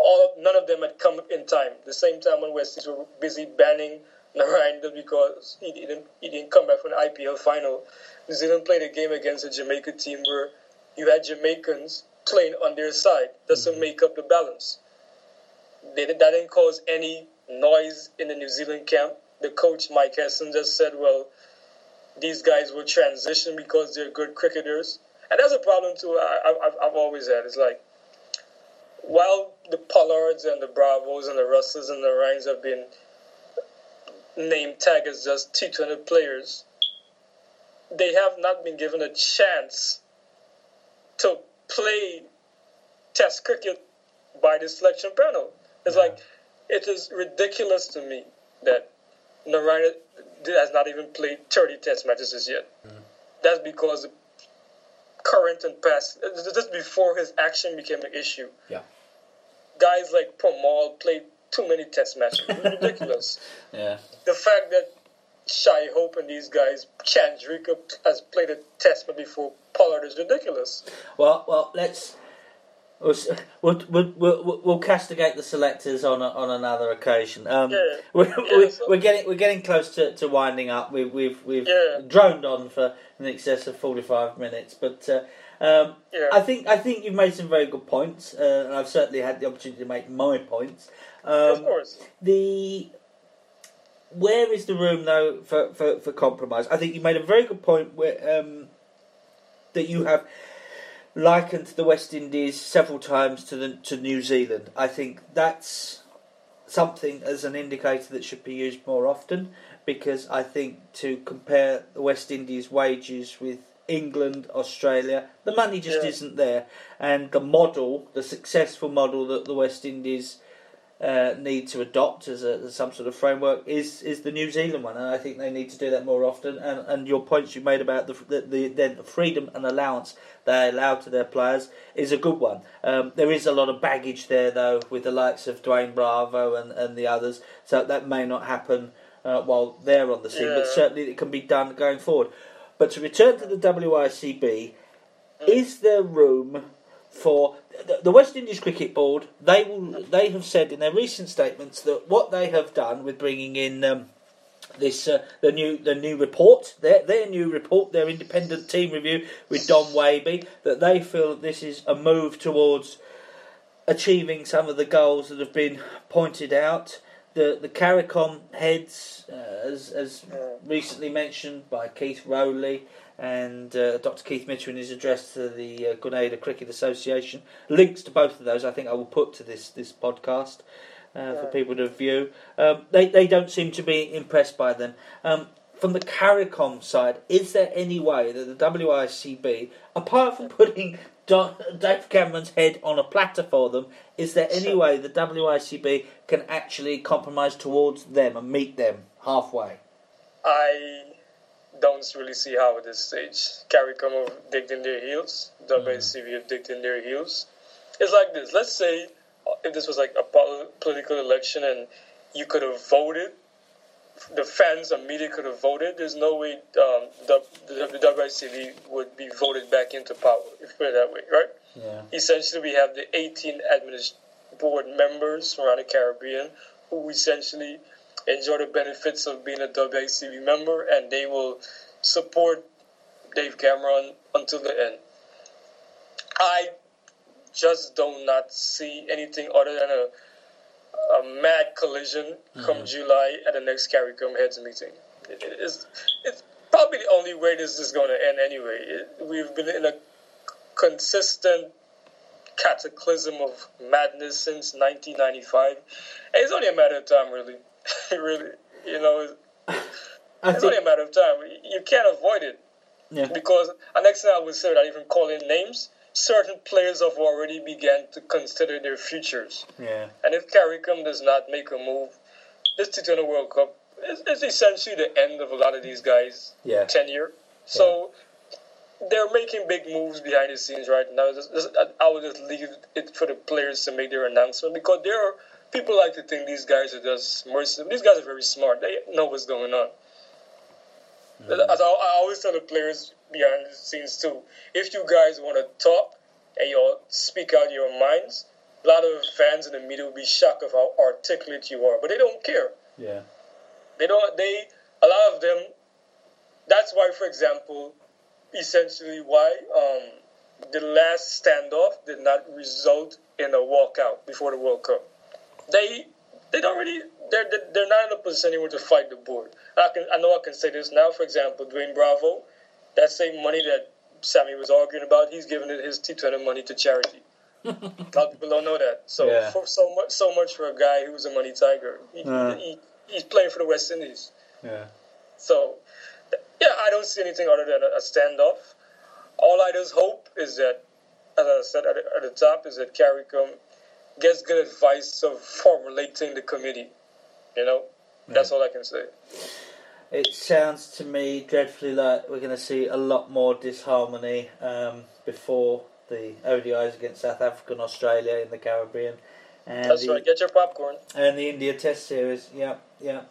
all none of them had come in time. The same time when West were busy banning Narine because he didn't he didn't come back from the IPL final. New Zealand played a game against a Jamaica team where you had Jamaicans playing on their side just to mm-hmm. make up the balance. They, that didn't cause any noise in the New Zealand camp. The coach Mike Hesson just said, "Well, these guys will transition because they're good cricketers," and that's a problem too. I, I've, I've always had. It's like while the Pollards and the Bravos and the Russells and the Rhines have been named tag as just T20 players, they have not been given a chance to play Test cricket by the selection panel. It's like it is ridiculous to me that Narine has not even played 30 Test matches as yet. Mm-hmm. That's because the current and past, just before his action became an issue Yeah. guys like Permaul played too many test matches. Ridiculous. (laughs) Yeah. the fact that Shai Hope and these guys, Chandrika has played a test match before Pollard is ridiculous. Well, well, let's. We'll, we'll, we'll, we'll, castigate the selectors on a, on another occasion. Um, Yeah. (laughs) we're, Yeah, we're, so- we're getting we're getting close to, to winding up. We've we've we've Yeah. droned on for in excess of forty five minutes, but uh, um, Yeah. I think I think you've made some very good points, uh, and I've certainly had the opportunity to make my points. Um, of course. the where is the room though for, for, for compromise? I think you made a very good point where um, that you have likened the West Indies several times to the to New Zealand. I think that's something as an indicator that should be used more often because I think to compare the West Indies wages with England, Australia, the money just Yeah. isn't there, and the model, the successful model that the West Indies uh, need to adopt as, a, as some sort of framework is is the New Zealand one, and I think they need to do that more often. And, and your points you made about the the, the, freedom and allowance they allow to their players is a good one. Um, there is a lot of baggage there though with the likes of Dwayne Bravo and, and the others, so that may not happen uh, while they're on the scene, but certainly it can be done going forward. But to return to the WICB, is there room for the, West Indies Cricket Board? They will. They have said in their recent statements that what they have done with bringing in um, this uh, the new the new report, their their new report, their independent team review with Don Wehby, that they feel that this is a move towards achieving some of the goals that have been pointed out. the the CARICOM heads, uh, as as recently mentioned by Keith Rowley and uh, Dr. Keith Mitchell in his address to the uh, Grenada Cricket Association. Links to both of those, I think, I will put to this this podcast uh, for people to view. Um, they they don't seem to be impressed by them. Um, from the CARICOM side, is there any way that the WICB, apart from putting Dave Cameron's head on a platter for them, is there any way the WICB can actually compromise towards them and meet them halfway? I don't really see how at this stage. CARICOM have digged in their heels. WCB have digged in their heels. It's like this. Let's say uh, if this was like a pol- political election and you could have voted, the fans and media could have voted. There's no way um, the, the, would be voted back into power. If you put it that way, right? Yeah. essentially we have the 18 administ- board members from around the Caribbean who essentially enjoy the benefits of being a WICB member and they will support Dave Cameron until the end. I just do not see anything other than a, a mad collision come mm-hmm. July at the next CARICOM heads meeting. It, it is, it's probably the only way this is going to end anyway. It, we've been in a consistent cataclysm of madness since 1995. And it's only a matter of time, really. (laughs) really, you know, it's, (laughs) only a matter of time. You can't avoid it yeah. because, and next thing I would say, without even calling names, certain players have already began to consider their futures. Yeah. And if CARICOM does not make a move, this T20 World Cup is, is essentially the end of a lot of these guys' Yeah. tenure. So they're making big moves behind the scenes right now. I would just leave it for the players to make their announcement because there are people like to think these guys are just mercenary. These guys are very smart. They know what's going on. As I, I always tell the players behind the scenes too, if you guys want to talk and you all speak out your minds, a lot of fans in the media will be shocked of how articulate you are, but they don't care. Yeah. They don't. They a lot of them. That's why, for example, essentially why um, the last standoff did not result in a walkout before the World Cup. They they don't really. They're they're- they're not in a position anymore to fight the board. I can I know I can say this now. For example, Dwayne Bravo, that same money that Sammy was arguing about, he's giving it his T20 money to charity. a (laughs) lot of people don't know that. So Yeah. for so much so much for a guy who's a money tiger. He, Uh. he, he's playing for the West Indies. Yeah. So, yeah, I don't see anything other than a, a standoff. All I just hope is that, as I said at the, at the top, is that CARICOM gets good advice of formulating the committee. You know, that's all I can say. It sounds to me dreadfully like we're going to see a lot more disharmony um, before the ODIs against South Africa and Australia in the Caribbean. And That's the, right. Get your popcorn. and the India Test Series. Yeah, yeah.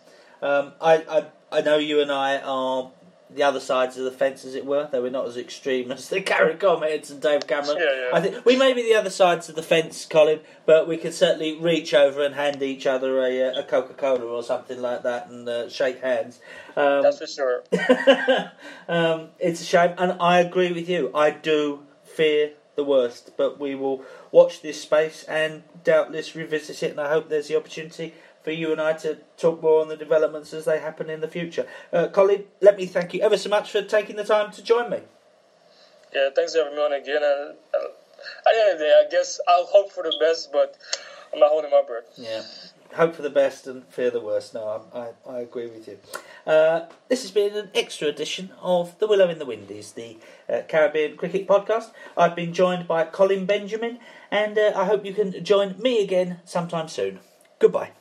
Um, I, I I know you and I are the other sides of the fence, as it were. Though we're not as extreme (laughs) as the CARICOM heads and Dave Cameron. Yeah, yeah. I think we may be the other sides of the fence, Colin, but we can certainly reach over and hand each other a, uh, a Coca Cola or something like that and uh, shake hands. Um, That's for sure. (laughs) um, it's a shame, and I agree with you. I do fear the worst, but we will watch this space and doubtless revisit it. And I hope there's the opportunity for you and I to talk more on the developments as they happen in the future. Uh, Colin, let me thank you ever so much for taking the time to join me. Yeah, thanks for having me on again. And uh, at the end of the day, I guess I'll hope for the best, but I'm not holding my breath. Yeah. Hope for the best and fear the worst. No, I, I, I agree with you. Uh, this has been an extra edition of The Willow in the Windies, the uh, Caribbean Cricket Podcast. I've been joined by Colin Benjamin, and uh, I hope you can join me again sometime soon. Goodbye.